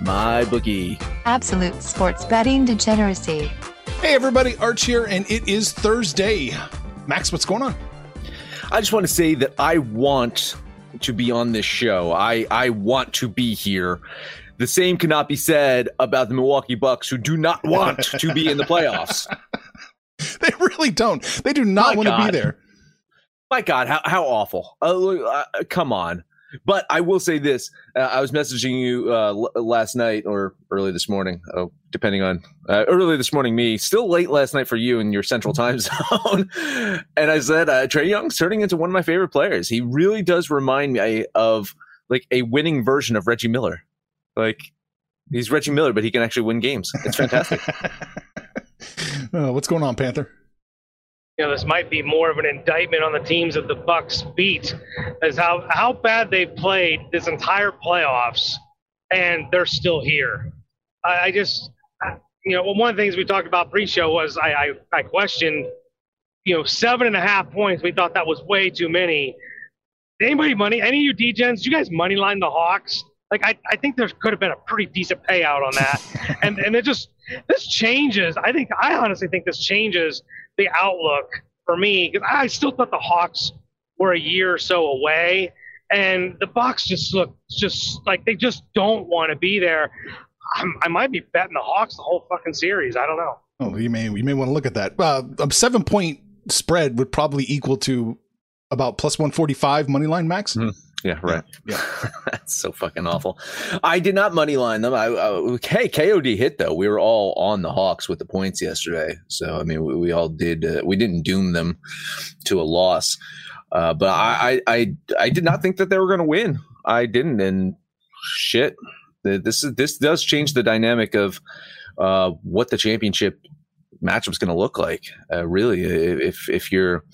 my bookie. Absolute sports betting degeneracy. Hey everybody, Arch here, and it is Thursday. Max, what's going on? I just want to say that I want to be on this show. I I want to be here. The same cannot be said about the Milwaukee Bucks, who do not want to be in the playoffs. they really don't. They do not want to be there. My God, how how awful! Uh, uh, come on. But I will say this: uh, I was messaging you uh, l- last night or early this morning, oh, depending on uh, early this morning. Me, still late last night for you in your Central Time Zone, and I said uh, Trae Young's turning into one of my favorite players. He really does remind me of like a winning version of Reggie Miller. Like he's Reggie Miller, but he can actually win games. It's fantastic. Uh, what's going on, Panther? You know, this might be more of an indictment on the teams that the Bucks beat, is how how bad they've played this entire playoffs, and they're still here. I, I just, you know, one of the things we talked about pre-show was I, I I questioned, you know, seven and a half points. We thought that was way too many. Did anybody money? Any of you DGens? You guys money line the Hawks? Like I, I think there could have been a pretty decent payout on that, and and it just this changes. I think I honestly think this changes the outlook for me because I still thought the Hawks were a year or so away, and the Bucks just look just like they just don't want to be there. I'm, i might be betting the Hawks the whole fucking series. I don't know. Oh, you may you may want to look at that. Uh, a seven point spread would probably equal to about plus one forty five money line max. Mm. Yeah, right. Yeah, that's so fucking awful. I did not money line them. I, I hey, KOD hit though. We were all on the Hawks with the points yesterday, so I mean, we, we all did. Uh, we didn't doom them to a loss, uh, but I, I, I, I did not think that they were going to win. I didn't, and shit, this is this does change the dynamic of uh, what the championship matchup is going to look like. Uh, really, if if you're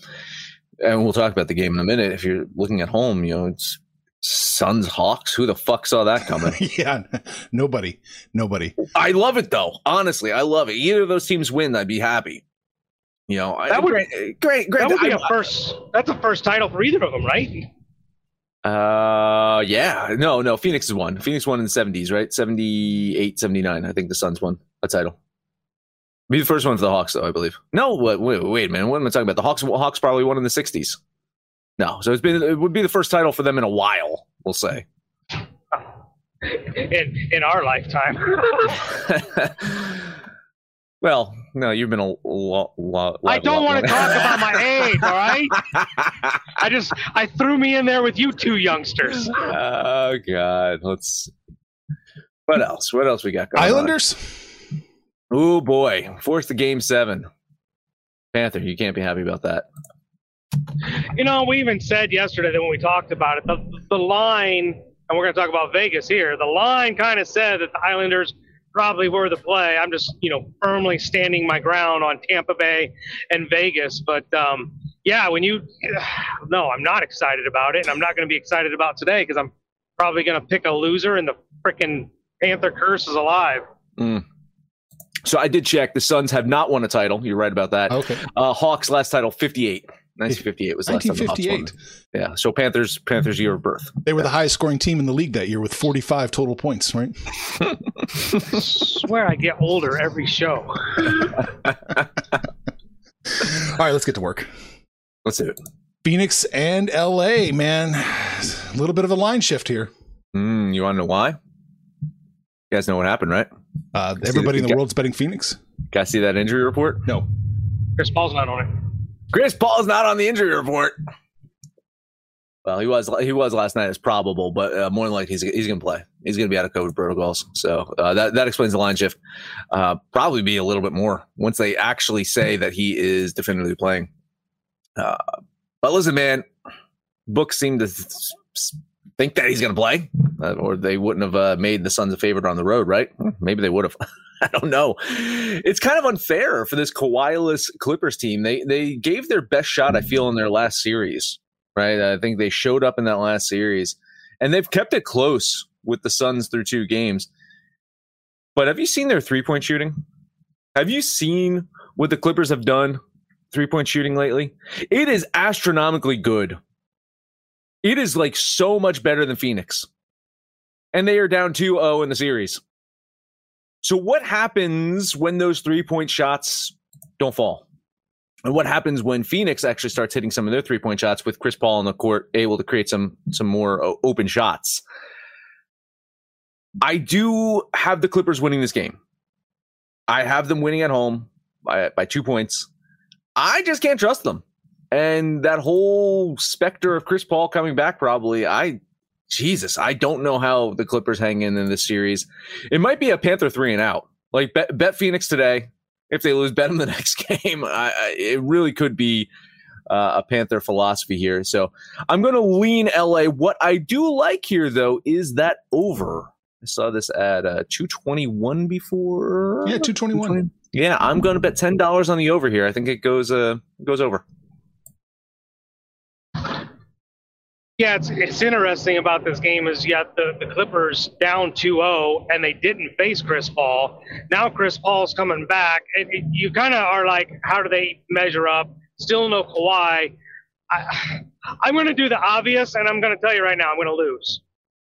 and we'll talk about the game in a minute. If you're looking at home, you know, it's Suns Hawks. Who the fuck saw that coming? yeah, nobody, nobody. I love it though. Honestly, I love it. Either of those teams win, I'd be happy. You know, that I, would great, great, great. That would be I, a first. That's a first title for either of them, right? Uh, yeah. No, no. Phoenix is one. Phoenix won in the seventies, right? 78, 79. I think the Suns won a title. Be the first one for the Hawks, though, I believe. No, wait, wait, wait a minute. What am I talking about? The Hawks, Hawks probably won in the '60s. No, so it's been it would be the first title for them in a while. We'll say. In in our lifetime. well, no, you've been a lot. lot I don't want to talk about my age. All right. I just I threw me in there with you two youngsters. Oh God, let's. What else? What else we got? Islanders. On? Oh boy, force the game seven. Panther, you can't be happy about that. You know, we even said yesterday that when we talked about it, the, the line, and we're going to talk about Vegas here, the line kind of said that the Islanders probably were the play. I'm just, you know, firmly standing my ground on Tampa Bay and Vegas. But um, yeah, when you, no, I'm not excited about it. And I'm not going to be excited about today because I'm probably going to pick a loser and the freaking Panther curse is alive. Mm. So I did check. The Suns have not won a title. You're right about that. Okay. Uh, Hawks last title 58. 1958 was the last 1958. time the Hawks won. Yeah. So Panthers Panthers year of birth. They were the highest scoring team in the league that year with 45 total points, right? I swear I get older every show. All right, let's get to work. Let's do it. Phoenix and LA, man. A little bit of a line shift here. Mm, you want to know why? You guys know what happened, right? Uh, everybody in the world's betting Phoenix. Guys, see that injury report? No. Chris Paul's not on it. Chris Paul's not on the injury report. Well, he was he was last night. It's probable, but uh, more than likely he's he's going to play. He's going to be out of COVID protocols, so uh, that that explains the line shift. Uh, probably be a little bit more once they actually say that he is definitively playing. Uh, but listen, man, books seem to think that he's going to play, uh, or they wouldn't have uh, made the Suns a favorite on the road, right? Maybe they would have. I don't know. It's kind of unfair for this Kawhi-less Clippers team. They they gave their best shot, I feel, in their last series, right? I think they showed up in that last series, and they've kept it close with the Suns through two games. But have you seen their three point shooting? Have you seen what the Clippers have done three point shooting lately? It is astronomically good. It is like so much better than Phoenix. And they are down 2 0 in the series. So, what happens when those three point shots don't fall? And what happens when Phoenix actually starts hitting some of their three point shots with Chris Paul on the court, able to create some some more uh, open shots? I do have the Clippers winning this game. I have them winning at home by, by two points. I just can't trust them. And that whole specter of Chris Paul coming back, probably, I, Jesus, I don't know how the Clippers hang in in this series. It might be a Panther three and out. Like, bet, bet Phoenix today. If they lose, bet them the next game. I, I, it really could be uh, a Panther philosophy here. So I'm going to lean LA. What I do like here, though, is that over I saw this at uh, 221 before. Yeah, 221. Yeah, I'm going to bet $10 on the over here. I think it goes uh goes over. Yeah, it's it's interesting about this game is yet the, the Clippers down 2-0 and they didn't face Chris Paul. Now Chris Paul's coming back. It, it, you kind of are like, how do they measure up? Still no Kawhi. I, I'm going to do the obvious, and I'm going to tell you right now, I'm going to lose.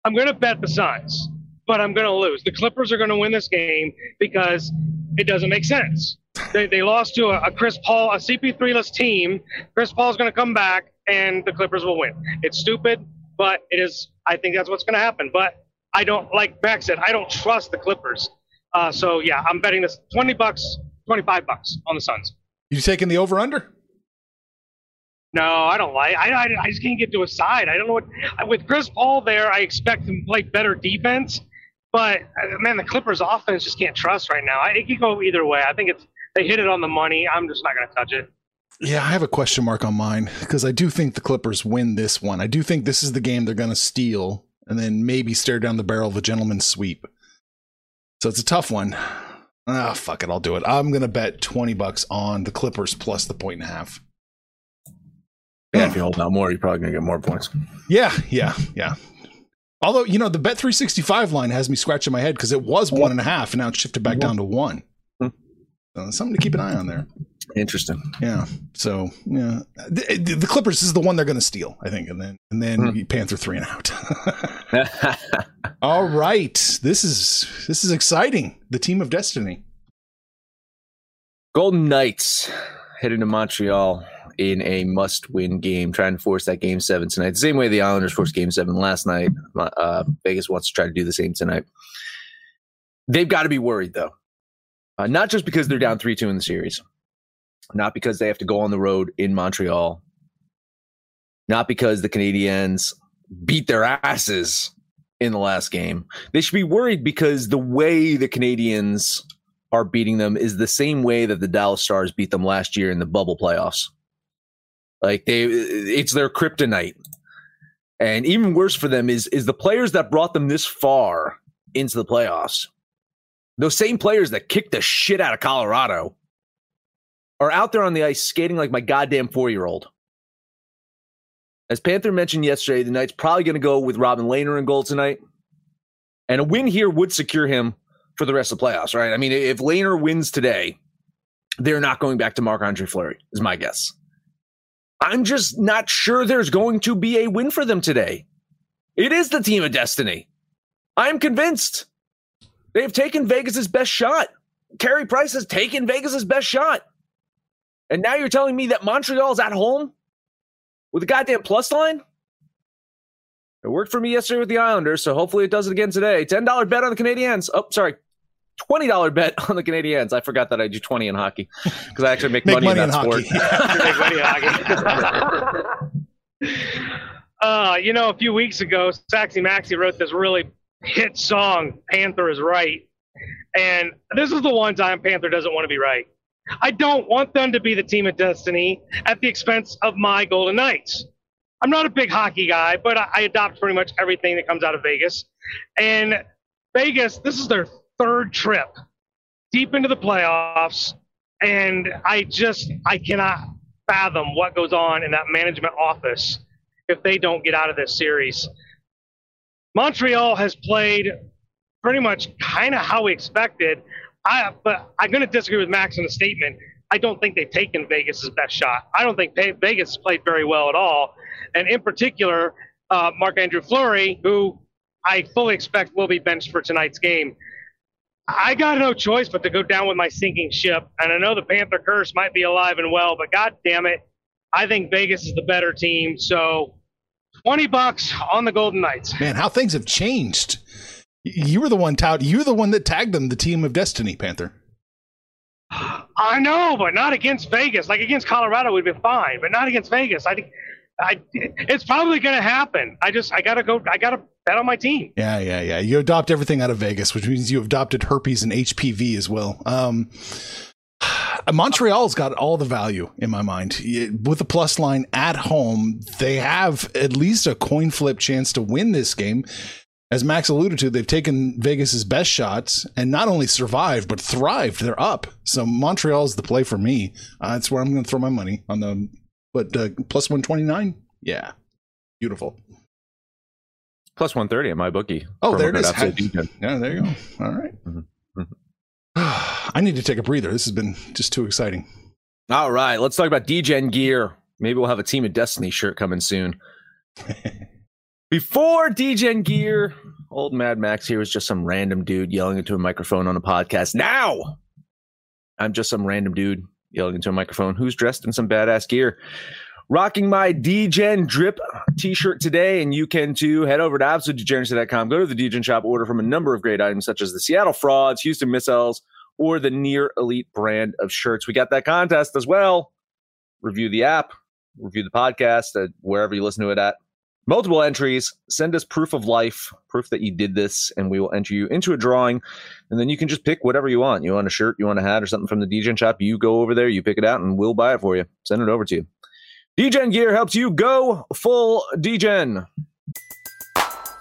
I'm going to bet the Suns but I'm going to lose. The Clippers are going to win this game because it doesn't make sense. They, they lost to a, a Chris Paul, a CP3less team. Chris Paul's going to come back, and the Clippers will win. It's stupid, but it is. I think that's what's going to happen. But I don't, like Max said, I don't trust the Clippers. Uh, so yeah, I'm betting this 20 bucks, 25 bucks on the Suns. You taking the over under? No, I don't like. I, I, I just can't get to a side. I don't know what. With Chris Paul there, I expect him to play better defense. But uh, man, the Clippers' offense just can't trust right now. It could go either way. I think it's they hit it on the money. I'm just not going to touch it. Yeah, I have a question mark on mine because I do think the Clippers win this one. I do think this is the game they're going to steal and then maybe stare down the barrel of a gentleman's sweep. So it's a tough one. Ah, fuck it, I'll do it. I'm going to bet 20 bucks on the Clippers plus the point and a half. Yeah, if you hold out more, you're probably going to get more points. Yeah, yeah, yeah. Although, you know, the Bet 365 line has me scratching my head because it was one and a half and now it's shifted back down to one. So something to keep an eye on there. Interesting. Yeah. So, yeah. The, the Clippers is the one they're going to steal, I think. And then, and then hmm. Panther three and out. All right. This is, this is exciting. The team of destiny. Golden Knights heading to Montreal in a must-win game, trying to force that game seven tonight. The same way the Islanders forced game seven last night. Uh, Vegas wants to try to do the same tonight. They've got to be worried though, uh, not just because they're down three-two in the series, not because they have to go on the road in Montreal, not because the Canadiens beat their asses in the last game. They should be worried because the way the Canadiens are beating them is the same way that the Dallas Stars beat them last year in the bubble playoffs. Like they, it's their kryptonite. And even worse for them is is the players that brought them this far into the playoffs. Those same players that kicked the shit out of Colorado are out there on the ice skating like my goddamn four year old. As Panther mentioned yesterday, the Knights probably going to go with Robin Lehner in goal tonight. And a win here would secure him for the rest of the playoffs, right? I mean, if Lehner wins today, they're not going back to Marc Andre Fleury, is my guess. I'm just not sure there's going to be a win for them today. It is the team of destiny. I'm convinced. They've taken Vegas's best shot. Carey Price has taken Vegas's best shot. And now you're telling me that Montreal's at home with a goddamn plus line? It worked for me yesterday with the Islanders, so hopefully it does it again today. $10 bet on the Canadiens. Oh, sorry. $20 bet on the Canadiens. I forgot that I do 20 in hockey because I actually make, make money, money, in that in sport. uh, you know, a few weeks ago, Saxy Maxi wrote this really hit song, Panther is Right. And this is the one time Panther doesn't want to be right. I don't want them to be the team of destiny at the expense of my Golden Knights. I'm not a big hockey guy, but I, I adopt pretty much everything that comes out of Vegas. And Vegas, this is their third trip deep into the playoffs, and I just I cannot fathom what goes on in that management office if they don't get out of this series. Montreal has played pretty much kind of how we expected. I, but I'm going to disagree with Max in the statement. I don't think they've taken Vegas' best shot. I don't think Vegas played very well at all. And in particular, uh, Marc Andre Fleury, who I fully expect will be benched for tonight's game. I got no choice but to go down with my sinking ship. And I know the Panther curse might be alive and well, but god damn it, I think Vegas is the better team. So 20 bucks on the Golden Knights. Man, how things have changed. You were the one tout. You were the one that tagged them the team of destiny, Panther. I know, but not against Vegas. Like against Colorado, we'd be fine, but not against Vegas. I think I, it's probably going to happen. I just, I gotta go. I gotta bet on my team. Yeah, yeah, yeah. You adopt everything out of Vegas, which means you adopted herpes and HPV as well. Um, Montreal's got all the value in my mind. With the plus line at home, they have at least a coin flip chance to win this game. As Max alluded to, they've taken Vegas's best shots and not only survived but thrived. They're up. So Montreal's the play for me. Uh, that's where I'm going to throw my money on the. But uh, plus one twenty nine, yeah, beautiful. Plus one thirty at my bookie. Oh, there it is. Yeah, there you go. All right. mm-hmm. mm-hmm. I need to take a breather. This has been just too exciting. All right, let's talk about DGen gear. Maybe we'll have a Team of Destiny shirt coming soon. Before DGen gear, old Mad Max here was just some random dude yelling into a microphone on a podcast. Now, I'm just some random dude yelling into a microphone who's dressed in some badass gear. Rocking my DGen drip t-shirt today, and you can too. Head over to absolutedegeneracy.com. Go to the DGen shop, order from a number of great items such as the Seattle Frauds, Houston Missiles, or the Near Elite brand of shirts. We got that contest as well. Review the app, review the podcast at wherever you listen to it at. Multiple entries. Send us proof of life, proof that you did this, and we will enter you into a drawing. And then you can just pick whatever you want. You want a shirt, you want a hat, or something from the DGen shop. You go over there, you pick it out, and we'll buy it for you. Send it over to you. DGen Gear helps you go full DGen.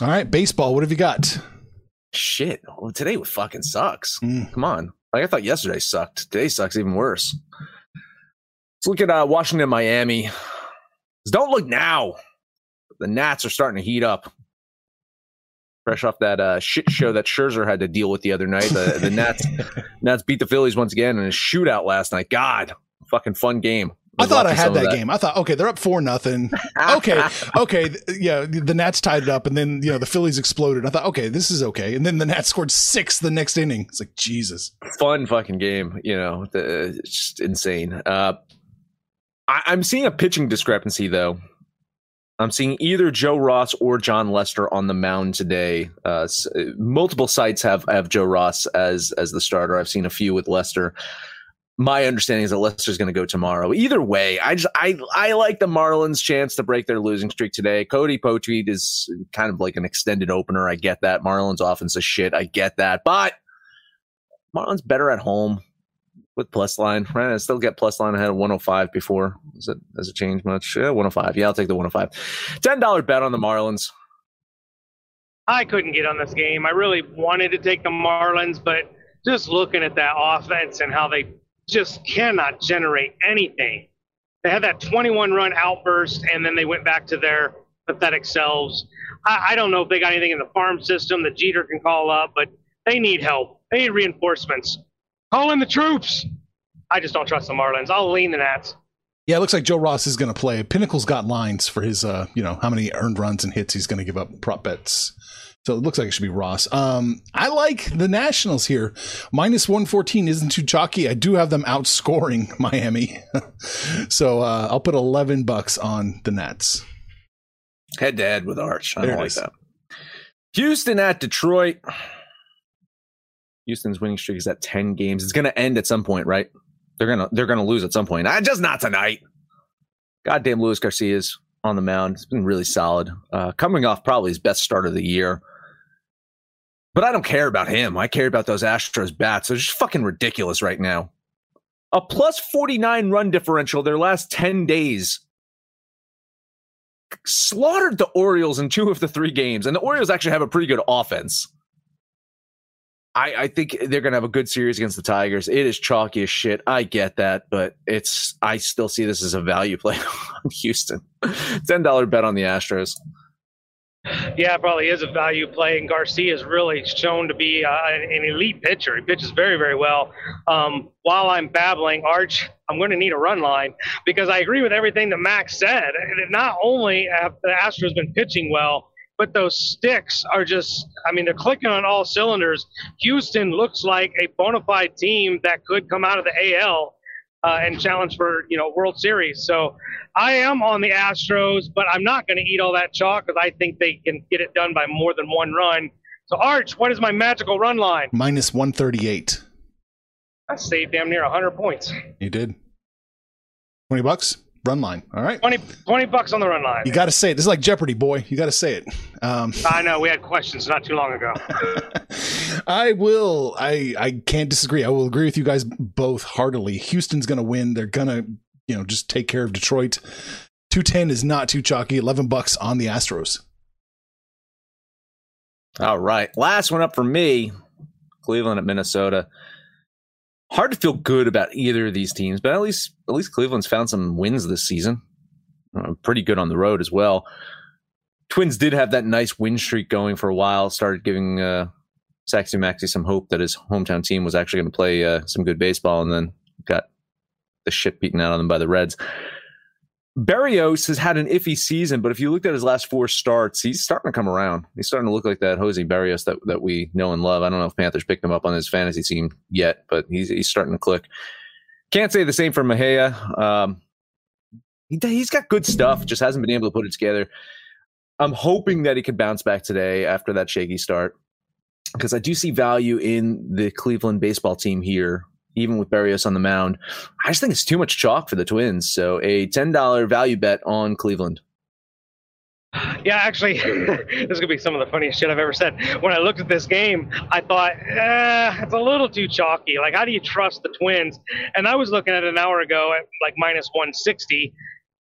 All right, baseball. What have you got? Shit. Well, today fucking sucks. Mm. Come on. Like I thought yesterday sucked. Today sucks even worse. Let's look at uh, Washington, Miami. Don't look now. The Nats are starting to heat up fresh off that uh, shit show that Scherzer had to deal with the other night. The, the Nats Nats beat the Phillies once again in a shootout last night. God, fucking fun game. I, I thought I had that, that, game. I thought, okay, they're up four nothing. okay, okay, yeah, the Nats tied it up, and then you know the Phillies exploded. I thought, okay, this is okay, and then the Nats scored six the next inning. It's like Jesus, fun fucking game. You know, the, it's just insane. Uh, I, I'm seeing a pitching discrepancy though I'm seeing either Joe Ross or Jon Lester on the mound today. Uh, multiple sites have have Joe Ross as as the starter. I've seen a few with Lester. My understanding is that Lester's going to go tomorrow. Either way, I just I I like the Marlins' chance to break their losing streak today. Cody Poteet is kind of like an extended opener. I get that. Marlins offense is shit. I get that, but Marlins better at home with plus line. Right, I still get plus line ahead of 105 before. Is it has it changed much? Yeah, 105. Yeah, I'll take the 105. Ten dollar bet on the Marlins. I couldn't get on this game. I really wanted to take the Marlins, but just looking at that offense and how they just cannot generate anything. They had that 21 run outburst, and then they went back to their pathetic selves. I, I don't know if they got anything in the farm system that Jeter can call up, but they need help. They need reinforcements. Call in the troops. I just don't trust the Marlins. I'll lean the Nats. Yeah, it looks like Joe Ross is going to play. Pinnacle's got lines for his, uh, you know, how many earned runs and hits he's going to give up prop bets. So it looks like it should be Ross. Um, I like the Nationals here. Minus 114 isn't too chalky. I do have them outscoring Miami. so uh, I'll put 11 bucks on the Nets. Head to head with Arch. I There don't like is. that. Houston at Detroit. Houston's winning streak is at 10 games. It's going to end at some point, right? They're going to they're going to lose at some point. Ah, just not tonight. Goddamn Luis Garcia's on the mound. It's been really solid. Uh, coming off probably his best start of the year. But I don't care about him. I care about those Astros bats. They're just fucking ridiculous right now. A plus 49 run differential their last 10 days slaughtered the Orioles in two of the three games, and the Orioles actually have a pretty good offense. I, I think they're going to have a good series against the Tigers. It is chalky as shit. I get that, but it's I still see this as a value play on Houston. Ten dollar bet on the Astros. Yeah, probably is a value play, and Garcia is really shown to be uh, an, an elite pitcher. He pitches very, very well. Um, while I'm babbling, Arch, I'm going to need a run line because I agree with everything that Max said. Not only have the Astros been pitching well, but those sticks are just, I mean, they're clicking on all cylinders. Houston looks like a bona fide team that could come out of the AL uh, and challenge for, you know, World Series. So I am on the Astros, but I'm not going to eat all that chalk because I think they can get it done by more than one run. So, Arch, what is my magical run line? Minus 138. I saved damn near 100 points. You did. 20 bucks? Run line. All right. 20, 20 bucks on the run line. You got to say it. This is like Jeopardy, boy. You got to say it. Um, I know we had questions not too long ago. I will. I I can't disagree. I will agree with you guys both heartily. Houston's going to win. They're going to, you know, just take care of Detroit. 210 is not too chalky. 11 bucks on the Astros. All right, last one up for me. Cleveland at Minnesota. Hard to feel good about either of these teams, but at least at least Cleveland's found some wins this season. Uh, pretty good on the road as well. Twins did have that nice win streak going for a while. Started giving uh, Saxy Maxi some hope that his hometown team was actually going to play uh, some good baseball, and then got the shit beaten out of them by the Reds. Berrios has had an iffy season, but if you looked at his last four starts, he's starting to come around. He's starting to look like that Jose Berrios that, that we know and love. I don't know if Panthers picked him up on his fantasy team yet, but he's he's starting to click. Can't say the same for Mejia. Um, he, he's got good stuff, just hasn't been able to put it together. I'm hoping that he could bounce back today after that shaky start because I do see value in the Cleveland baseball team here, even with Berrios on the mound. I just think it's too much chalk for the Twins. So a $10 value bet on Cleveland. Yeah, actually, this is gonna be some of the funniest shit I've ever said. When I looked at this game, I thought, eh, it's a little too chalky. Like, how do you trust the Twins? And I was looking at an hour ago at like minus 160,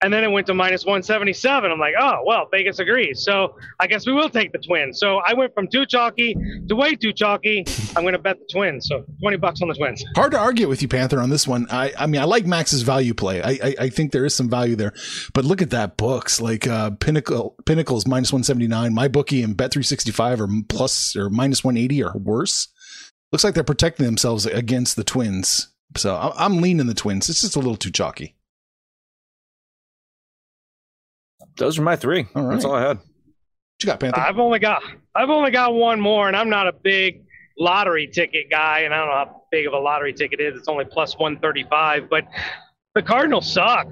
and then it went to minus 177. I'm like, oh well, Vegas agrees. So I guess we will take the Twins. So I went from too chalky to way too chalky. I'm gonna bet the Twins. So 20 bucks on the Twins. Hard to argue with you, Panther, on this one. I, I mean, I like Max's value play. I, I, I think there is some value there, but look at that books like uh, Pinnacle, Pinnacle's minus one seventy nine. My bookie and Bet three sixty five are plus or minus one eighty or worse. Looks like they're protecting themselves against the Twins. So I'm leaning the Twins. It's just a little too chalky. Those are my three. All right. That's all I had. What you got, Panther? I've only got I've only got one more, and I'm not a big lottery ticket guy, and I don't know how big of a lottery ticket is. It's only plus 135, but the Cardinals suck.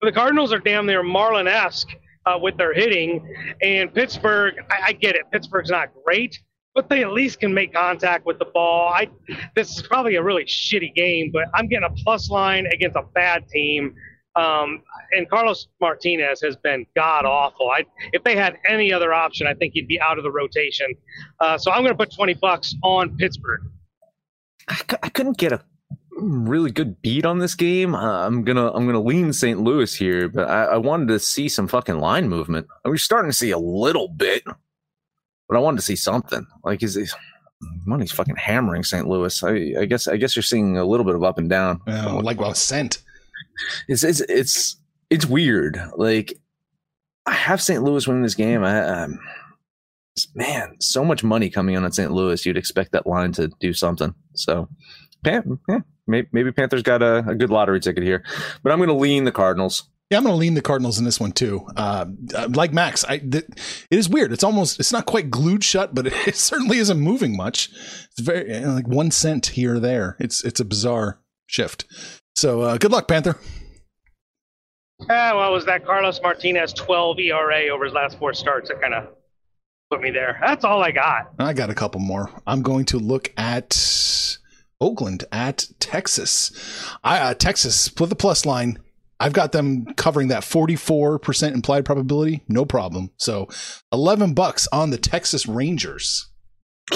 The Cardinals are damn near Marlin-esque uh, with their hitting, and Pittsburgh. I, I get it. Pittsburgh's not great, but they at least can make contact with the ball. I this is probably a really shitty game, but I'm getting a plus line against a bad team. Um, and Carlos Martinez has been god awful. I, if they had any other option, I think he'd be out of the rotation. Uh, so I'm going to put 20 bucks on Pittsburgh. I, couldn't get a really good beat on this game. Uh, I'm gonna I'm gonna lean St. Louis here, but I, I wanted to see some fucking line movement. We're starting to see a little bit, but I wanted to see something. Like is is money's fucking hammering St. Louis. I, I guess I guess you're seeing a little bit of up and down. Uh, like well sent. It's it's it's it's weird. Like I have St. Louis winning this game. I, um, man, so much money coming in on St. Louis. You'd expect that line to do something. So, Pan, yeah, maybe, maybe Panthers got a, a good lottery ticket here, but I'm going to lean the Cardinals. Yeah, I'm going to lean the Cardinals in this one too. Uh, uh, like Max, I, th- it is weird. It's almost, it's not quite glued shut, but it certainly isn't moving much. It's very like one cent here or there. It's it's a bizarre shift. So uh, good luck, Panther. Yeah, well, was that Carlos Martinez 12 ERA over his last four starts that kind of put me there. That's all I got. I got a couple more. I'm going to look at Oakland at Texas. I uh, Texas with the plus line. I've got them covering that 44% implied probability, no problem. So 11 bucks on the Texas Rangers.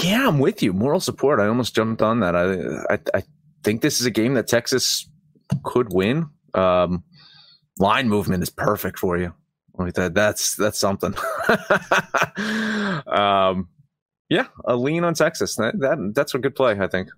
Yeah, I'm with you. Moral support. I almost jumped on that. I I, I think this is a game that Texas could win. Um, line movement is perfect for you. Like that, that's that's something. um, yeah, a lean on Texas. That, that that's a good play, I think.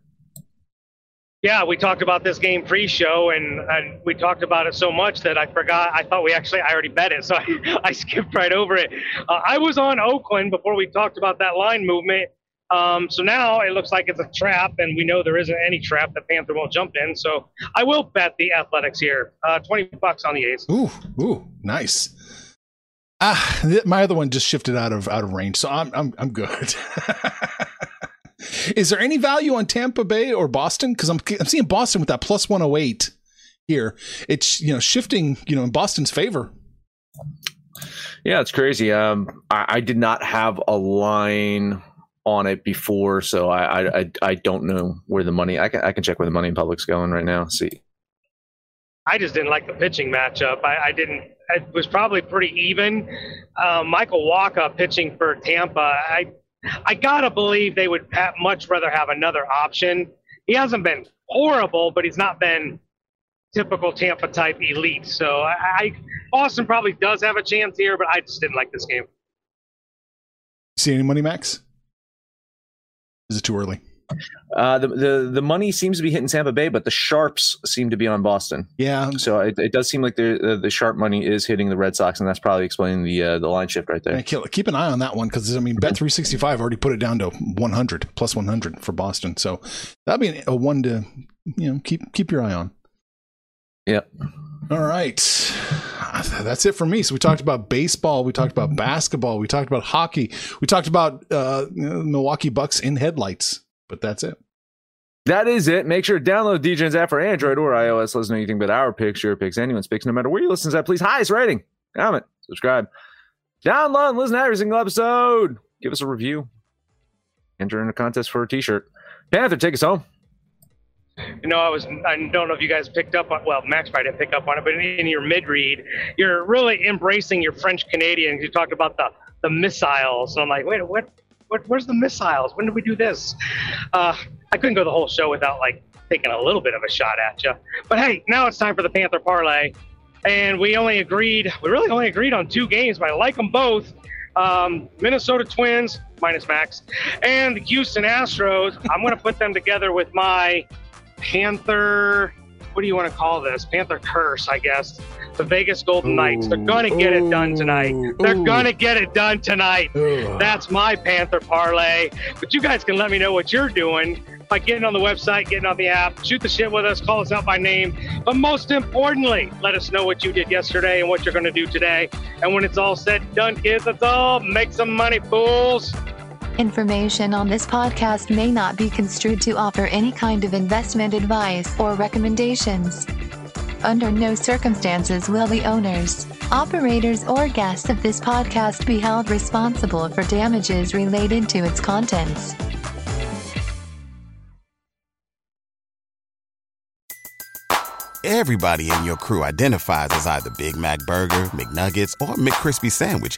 Yeah, we talked about this game pre-show, and, and we talked about it so much that I forgot. I thought we actually I already bet it, so I, I skipped right over it. Uh, I was on Oakland before we talked about that line movement. Um, so now it looks like it's a trap, and we know there isn't any trap that Panther won't jump in. So I will bet the Athletics here. Uh, Twenty bucks on the A's. Ooh, ooh, nice. Ah, my other one just shifted out of out of range, so I'm I'm I'm good. Is there any value on Tampa Bay or Boston? Because I'm I'm seeing Boston with that plus one hundred eight here. It's you know shifting you know in Boston's favor. Yeah, it's crazy. Um, I, I did not have a line on it before, so I, I I don't know where the money. I can I can check where the money in public's going right now. See. I just didn't like the pitching matchup. I, I didn't. It was probably pretty even. Uh, Michael Wacha pitching for Tampa. I I gotta believe they would much rather have another option. He hasn't been horrible, but he's not been typical Tampa type elite. So I, I Boston probably does have a chance here, but I just didn't like this game. See any money, Max? Is it too early? Uh, the, the the money seems to be hitting Tampa Bay, but the sharps seem to be on Boston. Yeah. So it, it does seem like the, the, the sharp money is hitting the Red Sox, and that's probably explaining the uh, the line shift right there. Keep, keep an eye on that one because I mean, Bet three sixty five already put it down to one hundred plus one hundred for Boston. So that'd be a one to you know keep keep your eye on. Yep. All right. That's it for me. So we talked about baseball, we talked about basketball, we talked about hockey, we talked about uh, Milwaukee Bucks in headlights. But that's it. That is it. Make sure to download DGen's app for Android or iOS. Listen to anything but our picks, your picks, anyone's picks, no matter where you listen to that. Please, highest rating, comment, subscribe, download, and listen to every single episode. Give us a review. Enter in a contest for a T-shirt. Panther, take us home. You know, I was, I don't know if you guys picked up on, well, Max probably didn't pick up on it, but in your mid read, you're really embracing your French Canadians. You talked about the, the missiles. So I'm like, wait, what, what, where's the missiles? When did we do this? Uh, I couldn't go the whole show without like taking a little bit of a shot at you. But hey, now it's time for the Panther parlay, and we only agreed. We really only agreed on two games, but I like them both. Um, Minnesota Twins minus Max and the Houston Astros. I'm going to put them together with my Panther. What do you want to call this? Panther curse, I guess. The Vegas Golden Knights. They're going to get it done tonight. They're going to get it done tonight. That's my Panther parlay. But you guys can let me know what you're doing by getting on the website, getting on the app, shoot the shit with us, call us out by name. But most importantly, let us know what you did yesterday and what you're going to do today. And when it's all said and done, kids, that's all. Make some money, fools. Information on this podcast may not be construed to offer any kind of investment advice or recommendations. Under no circumstances will the owners, operators, or guests of this podcast be held responsible for damages related to its contents. Everybody in your crew identifies as either Big Mac Burger, McNuggets, or McCrispy Sandwich.